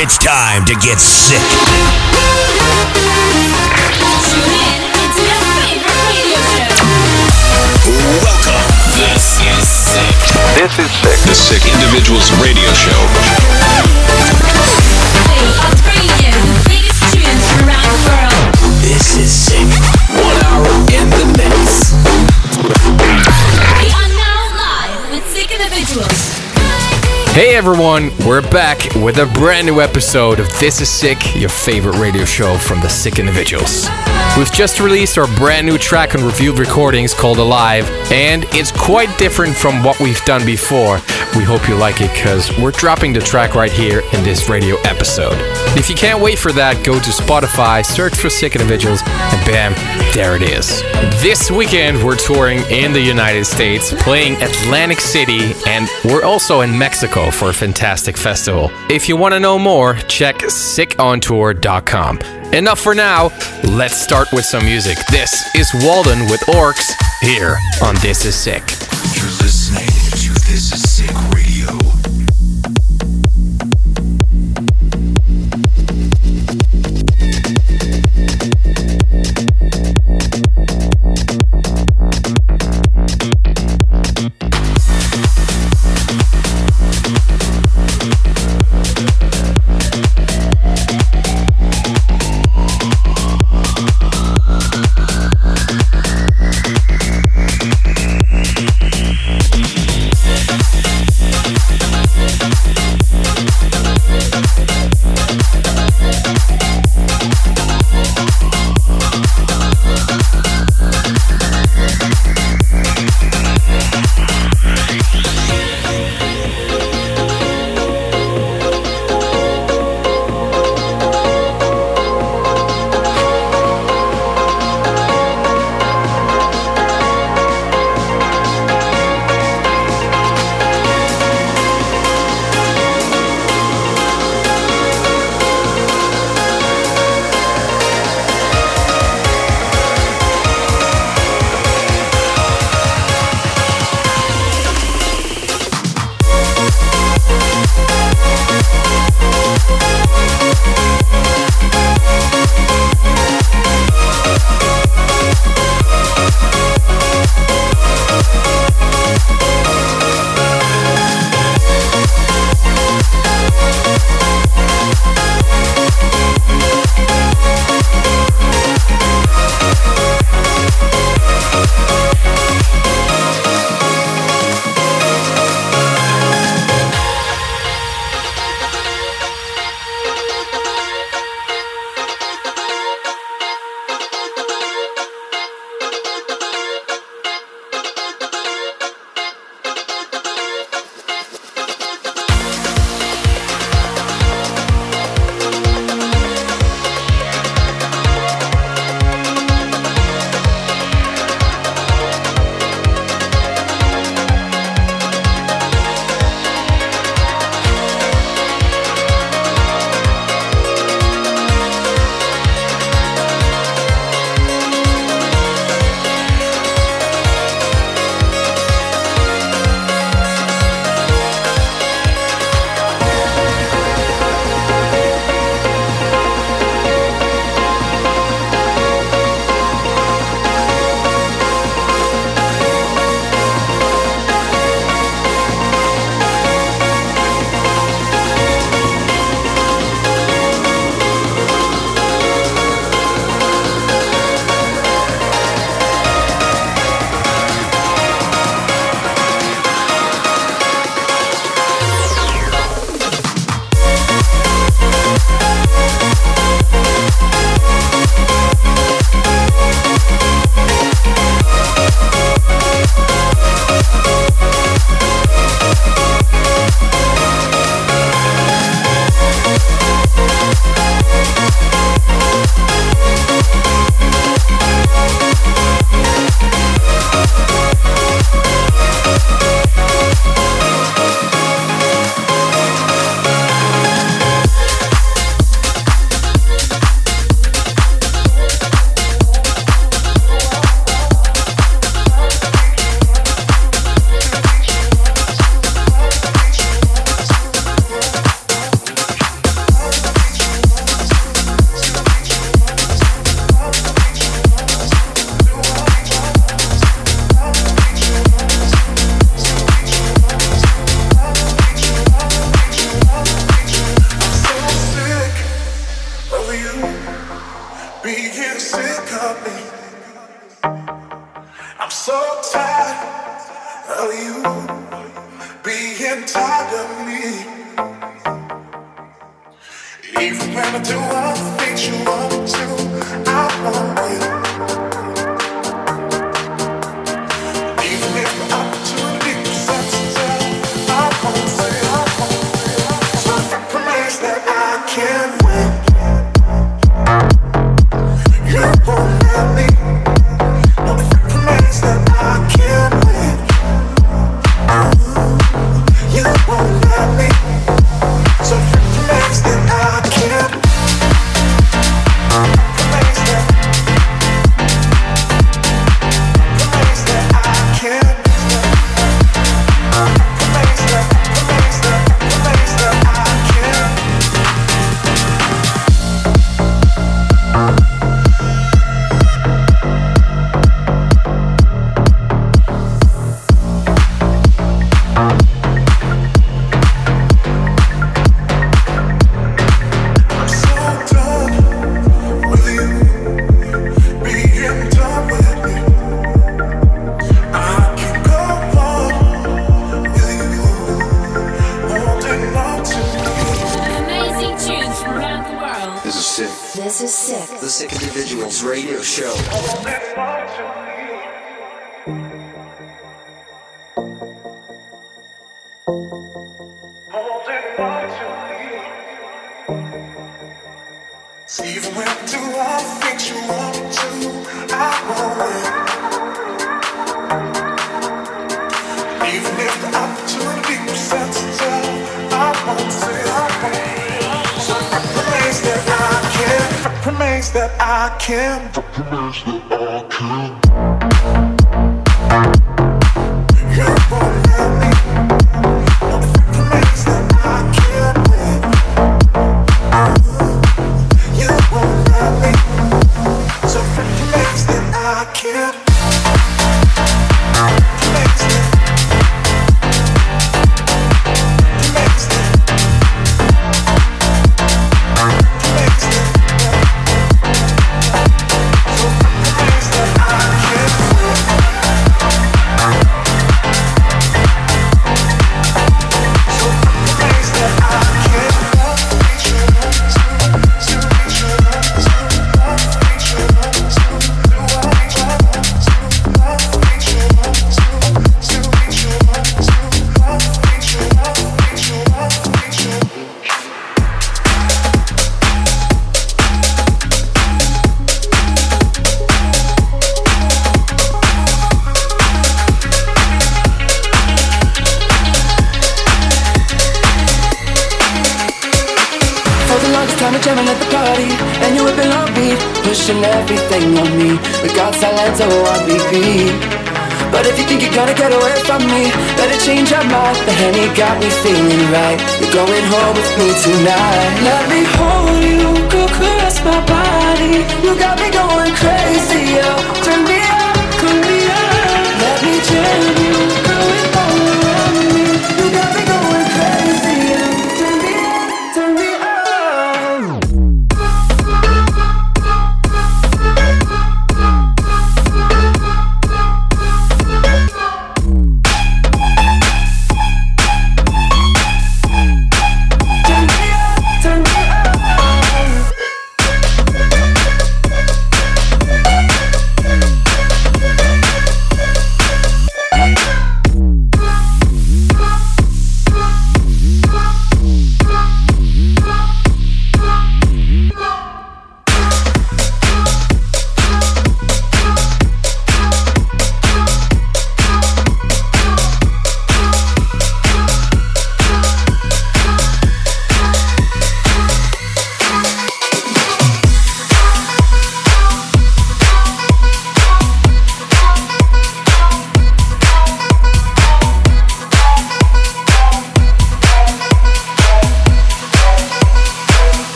It's time to get sick. Tune in into your favorite radio show. Welcome. This is Sick. This is sick. The Sick Individuals Radio Show. Play on radio the biggest tunes from around the world. This is sick. Hey everyone, we're back with a brand new episode of This is Sick, your favorite radio show from the Sick Individuals. We've just released our brand new track on Revealed Recordings called Alive, and it's quite different from what we've done before. We hope you like it because we're dropping the track right here in this radio episode. If you can't wait for that, go to Spotify, search for Sick Individuals, and bam, there it is. This weekend, we're touring in the United States, playing Atlantic City, and we're also in Mexico for a fantastic festival. If you want to know more, check sickontour.com. Enough for now, let's start with some music. This is Walden with Orcs here on This Is Sick.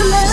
To love,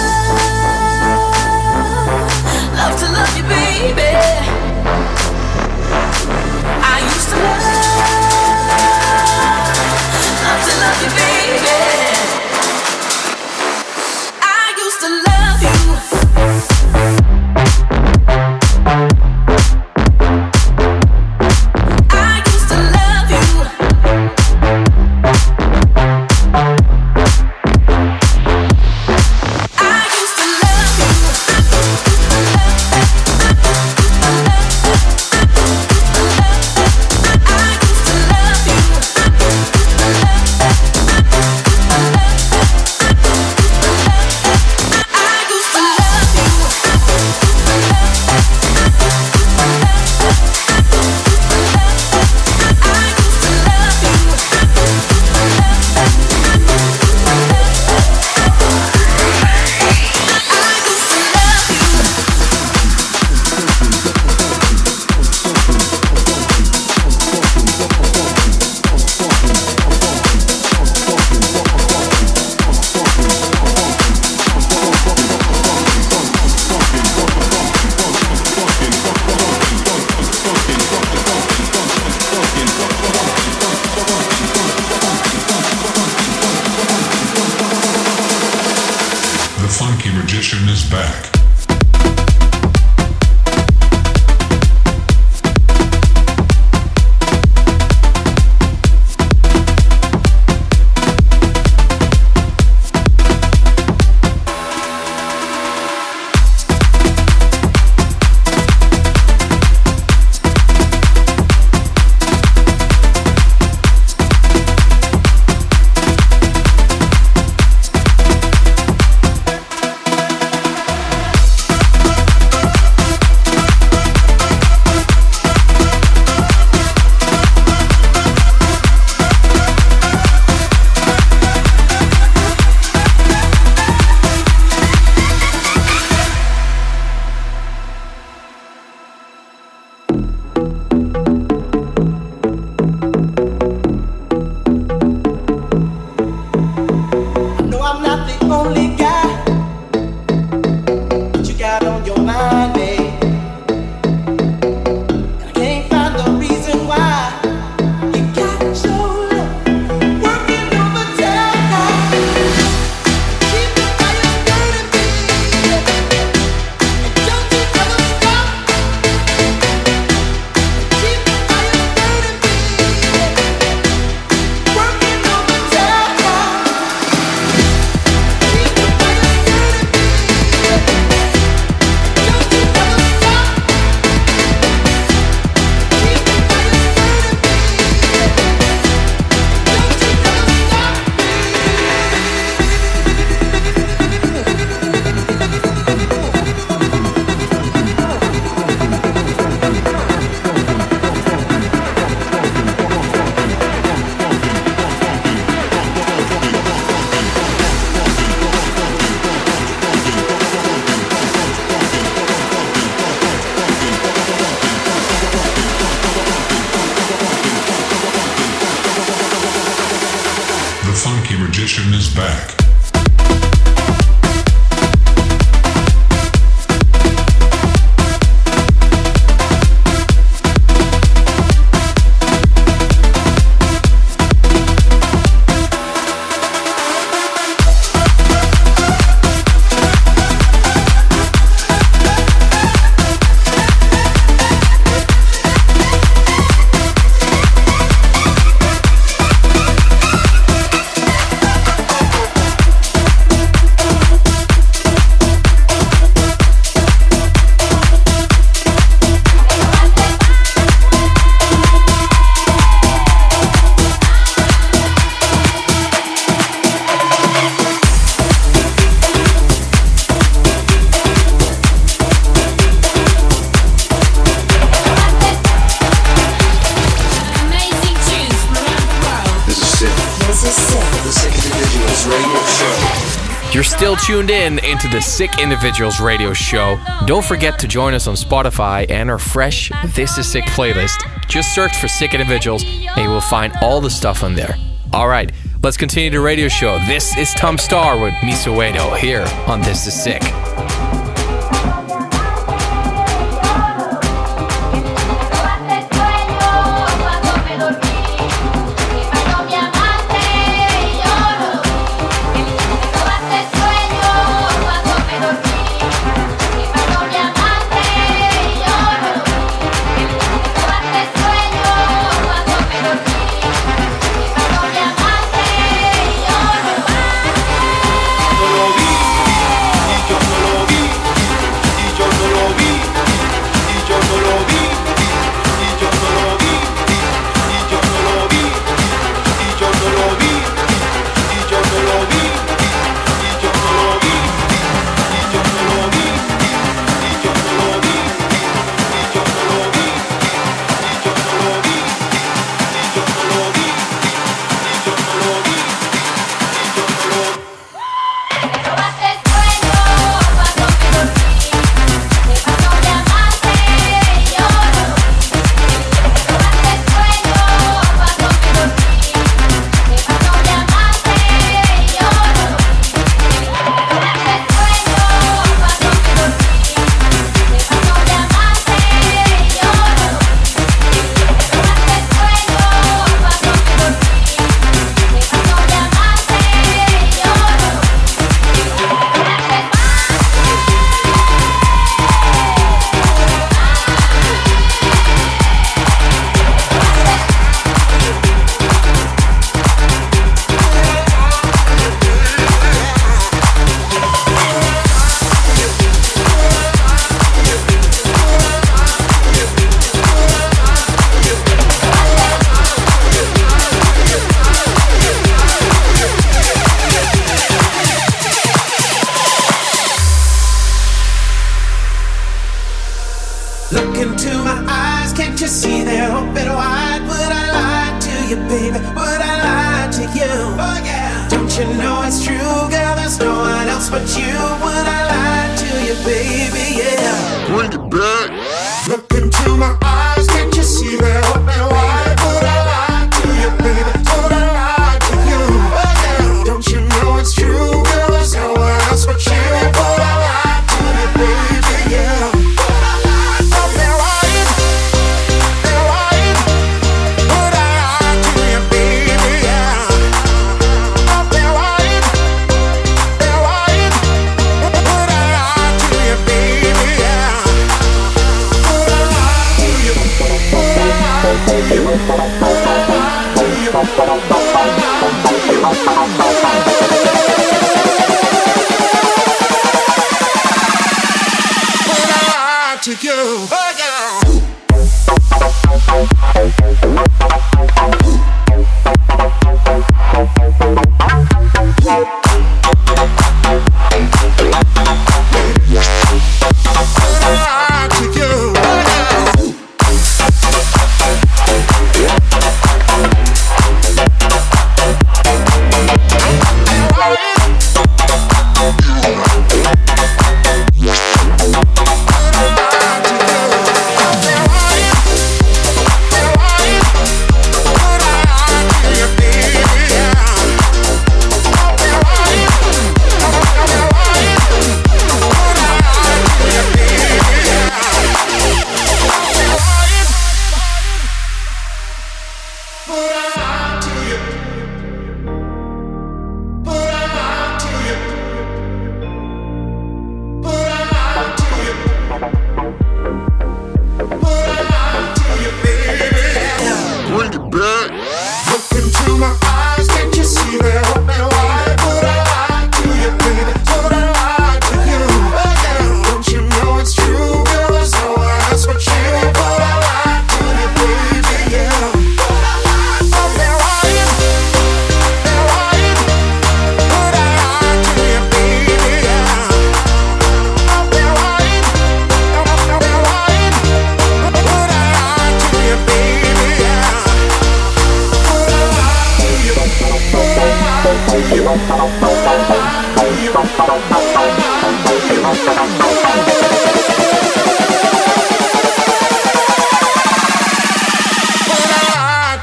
tuned in into the Sick Individuals radio show. Don't forget to join us on Spotify and our fresh This Is Sick playlist. Just search for Sick Individuals and you will find all the stuff on there. All right, let's continue the radio show. This is Tom Staar with Misuedo here on This Is Sick.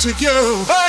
to you.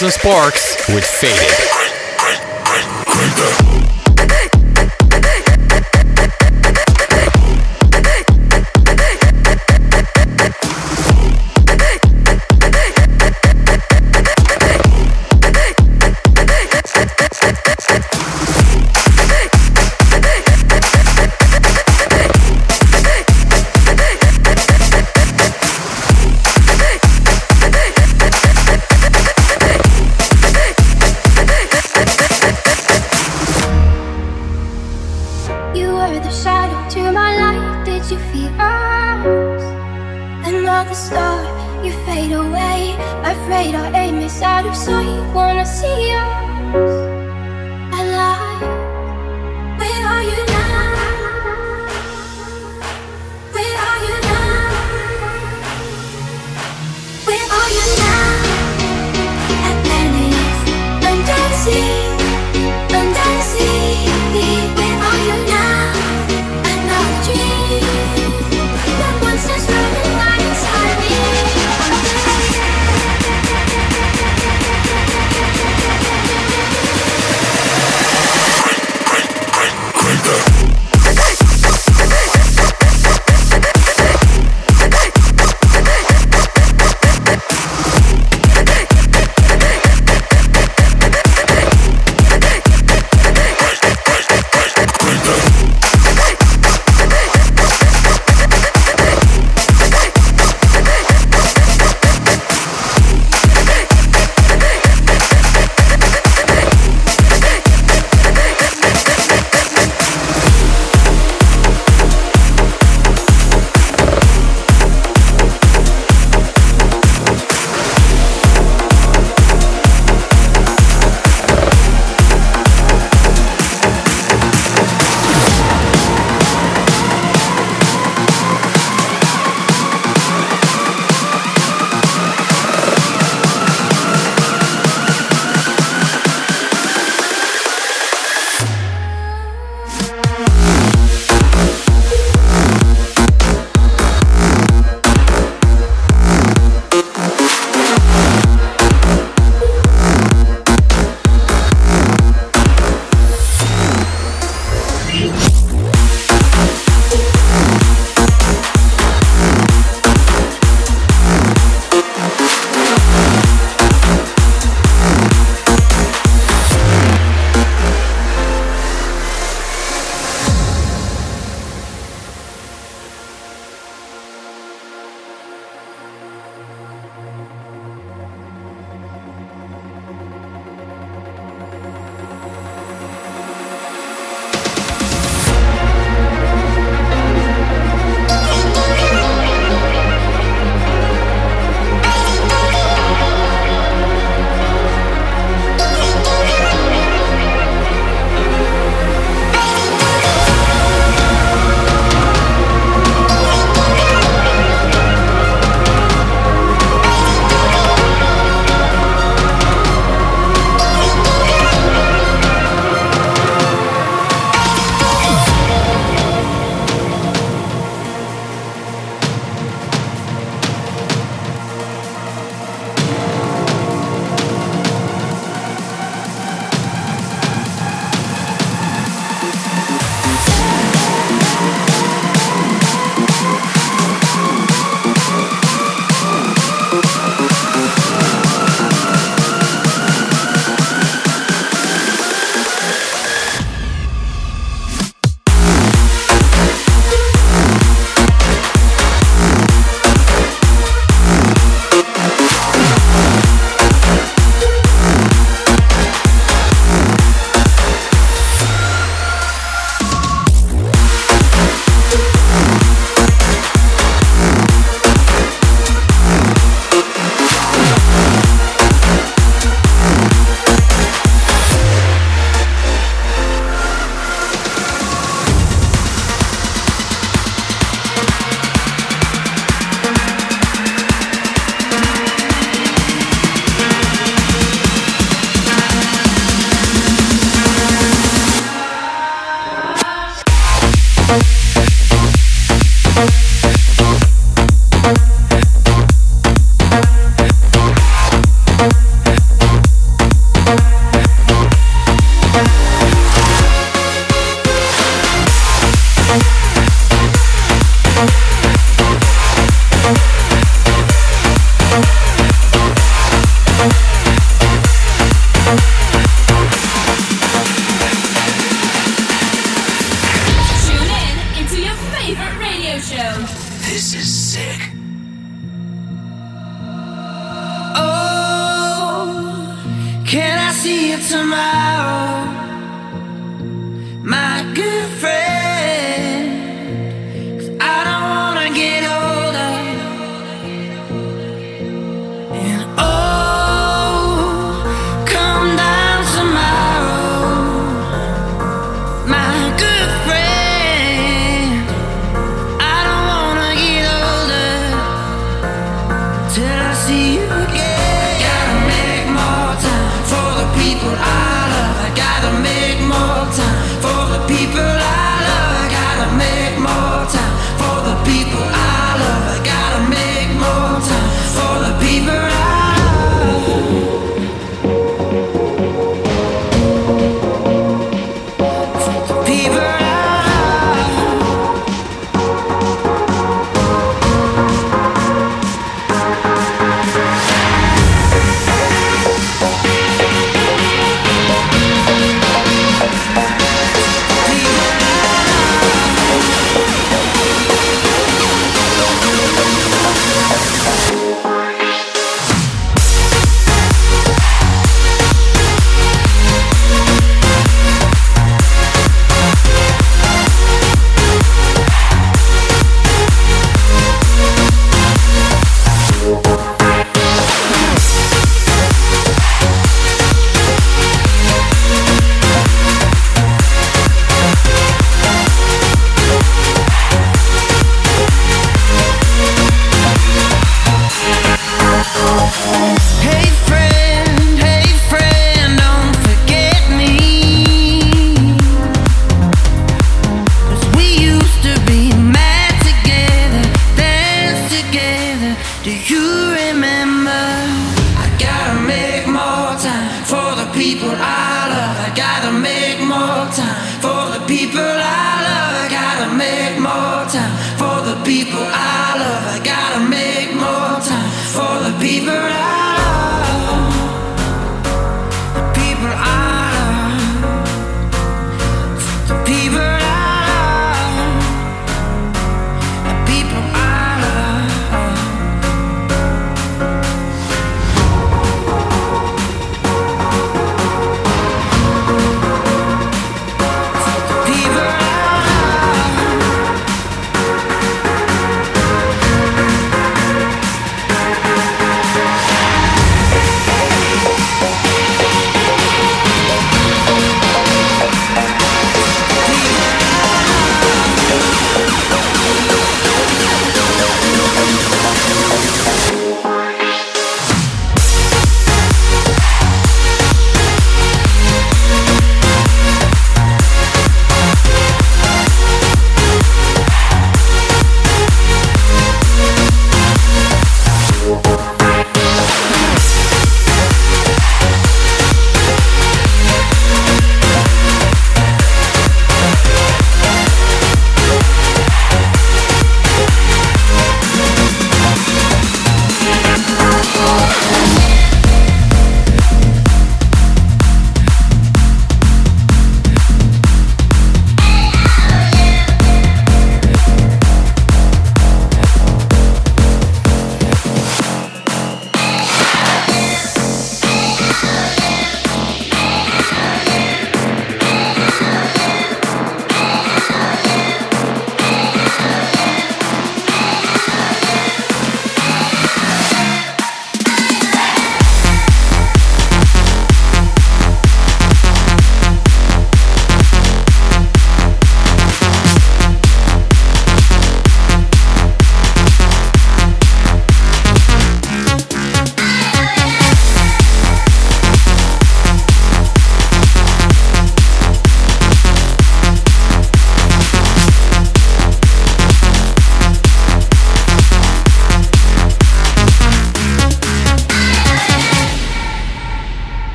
This is Jules and Sparks with Faded. See us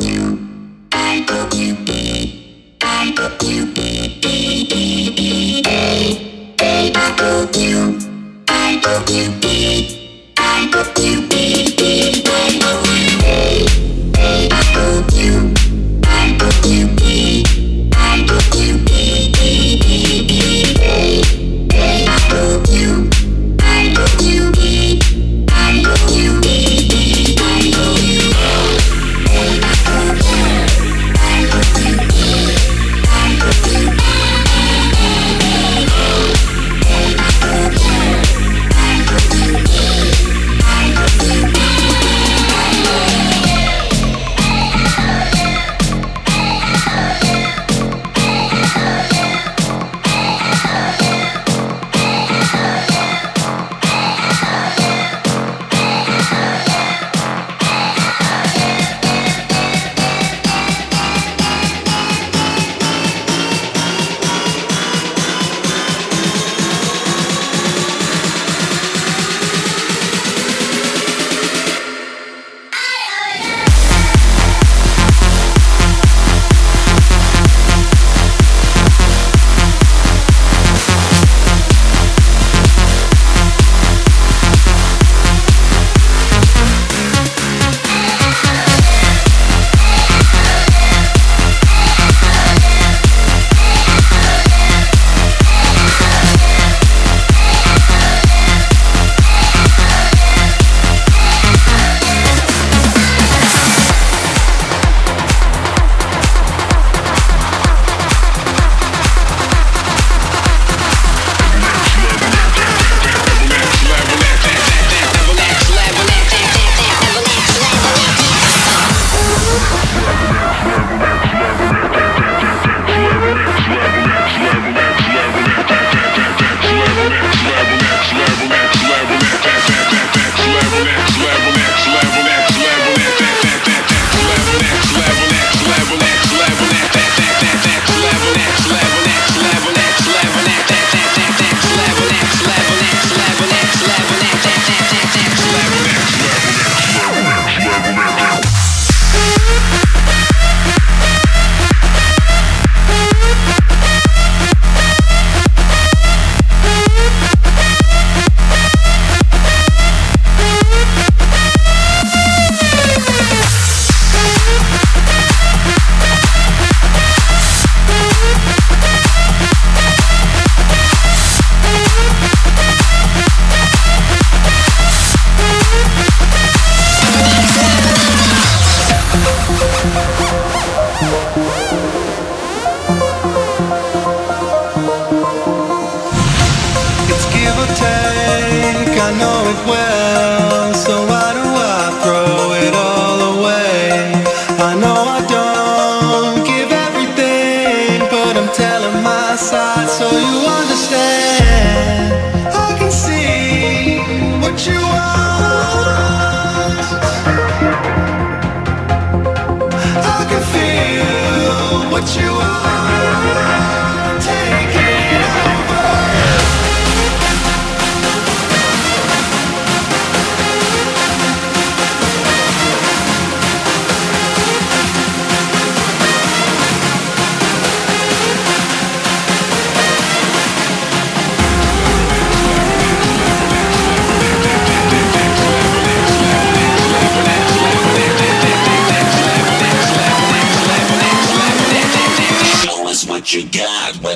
you.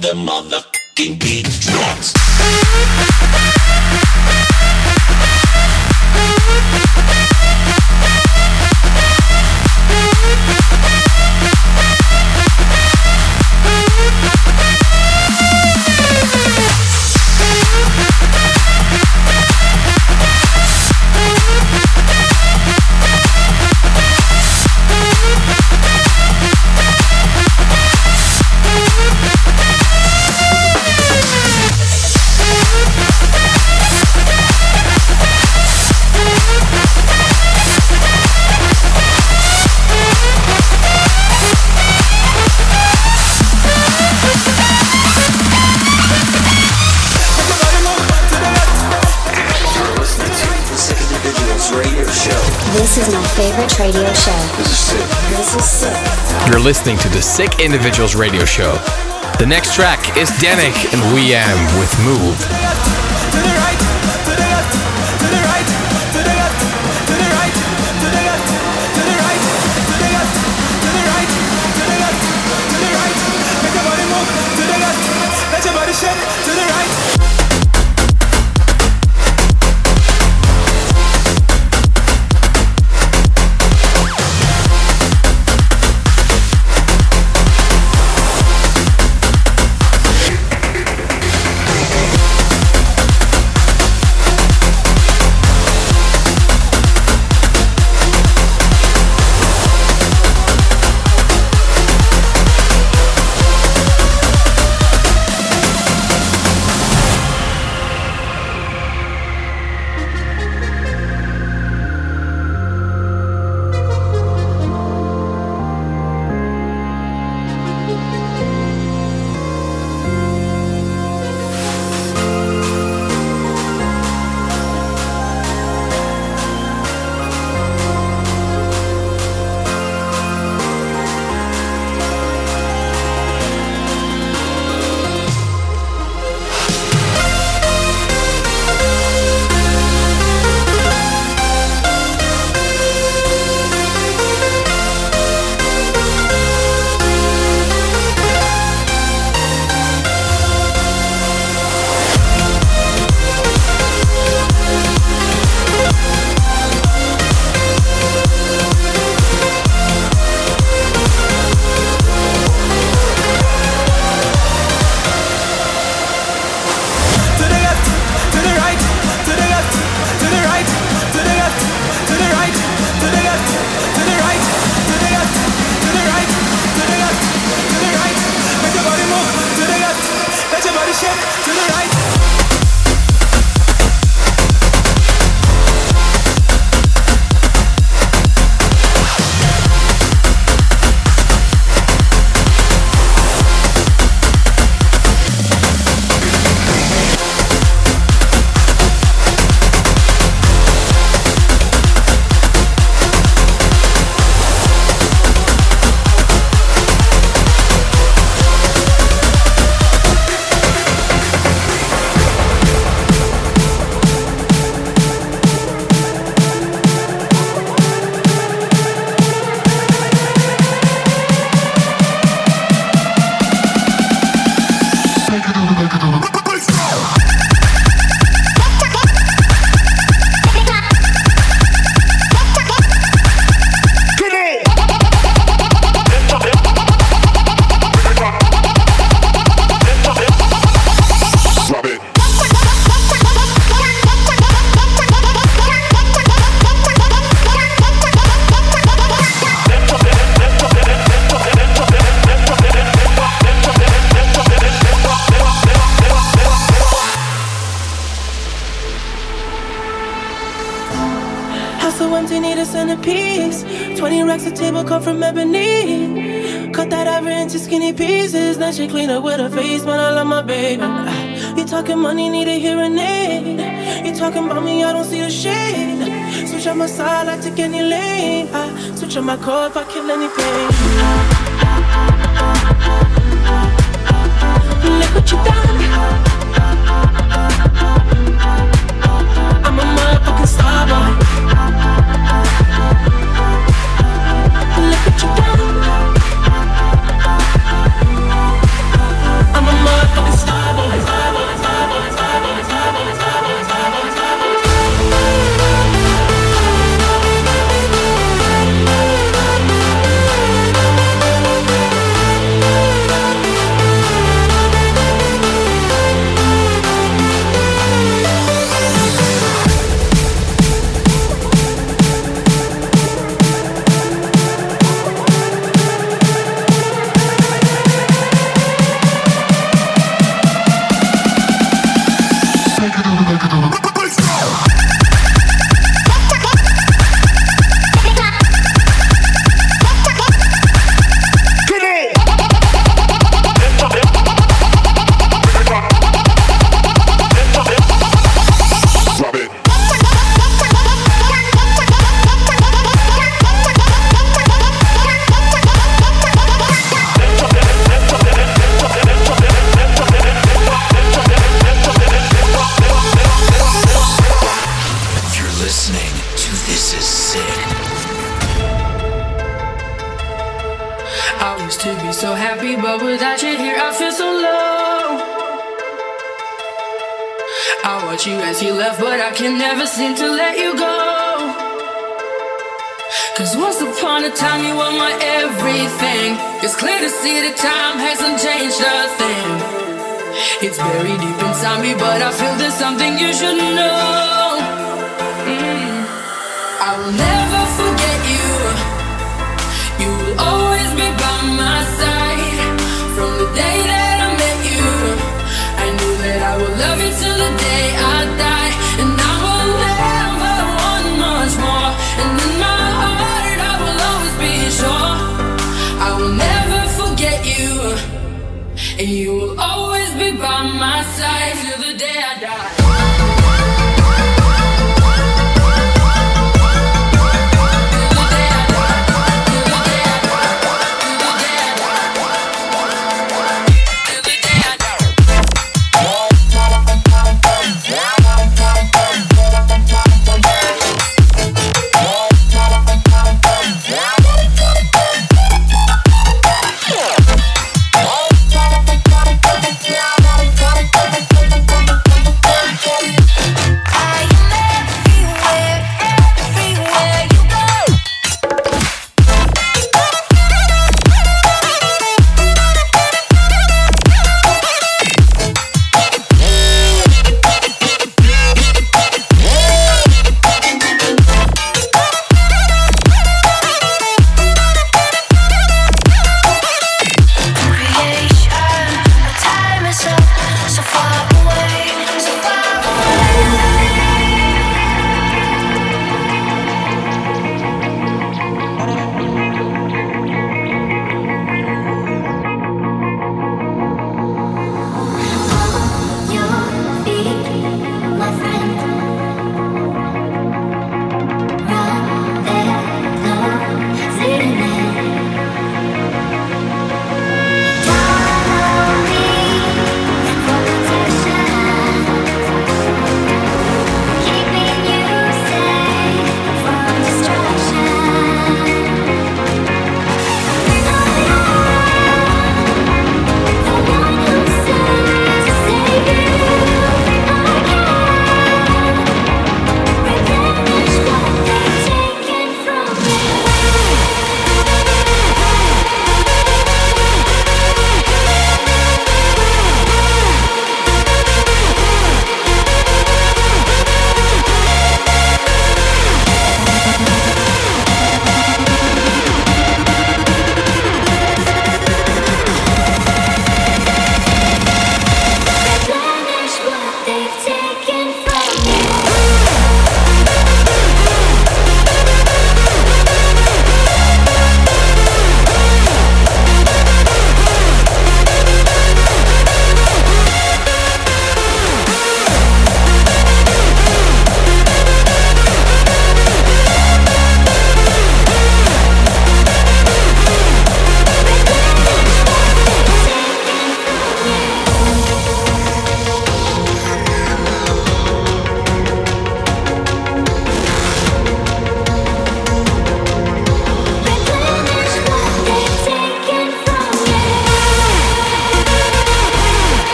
The motherfucking beat radio show. This is sick. This is sick. You're listening to the Sick Individuals radio show. The next track is Danik and We Am with Move. clean up with a face, but I love my baby. You talking money, need a hearing aid. You talking about me, I don't see a shade. Switch on my side, I take any lane. I switch on my car if I kill any pain.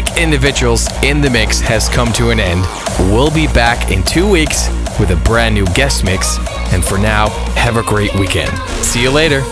Sick individuals in the mix has come to an end. We'll be back in two weeks with a brand new guest mix. And for now, have a great weekend. See you later.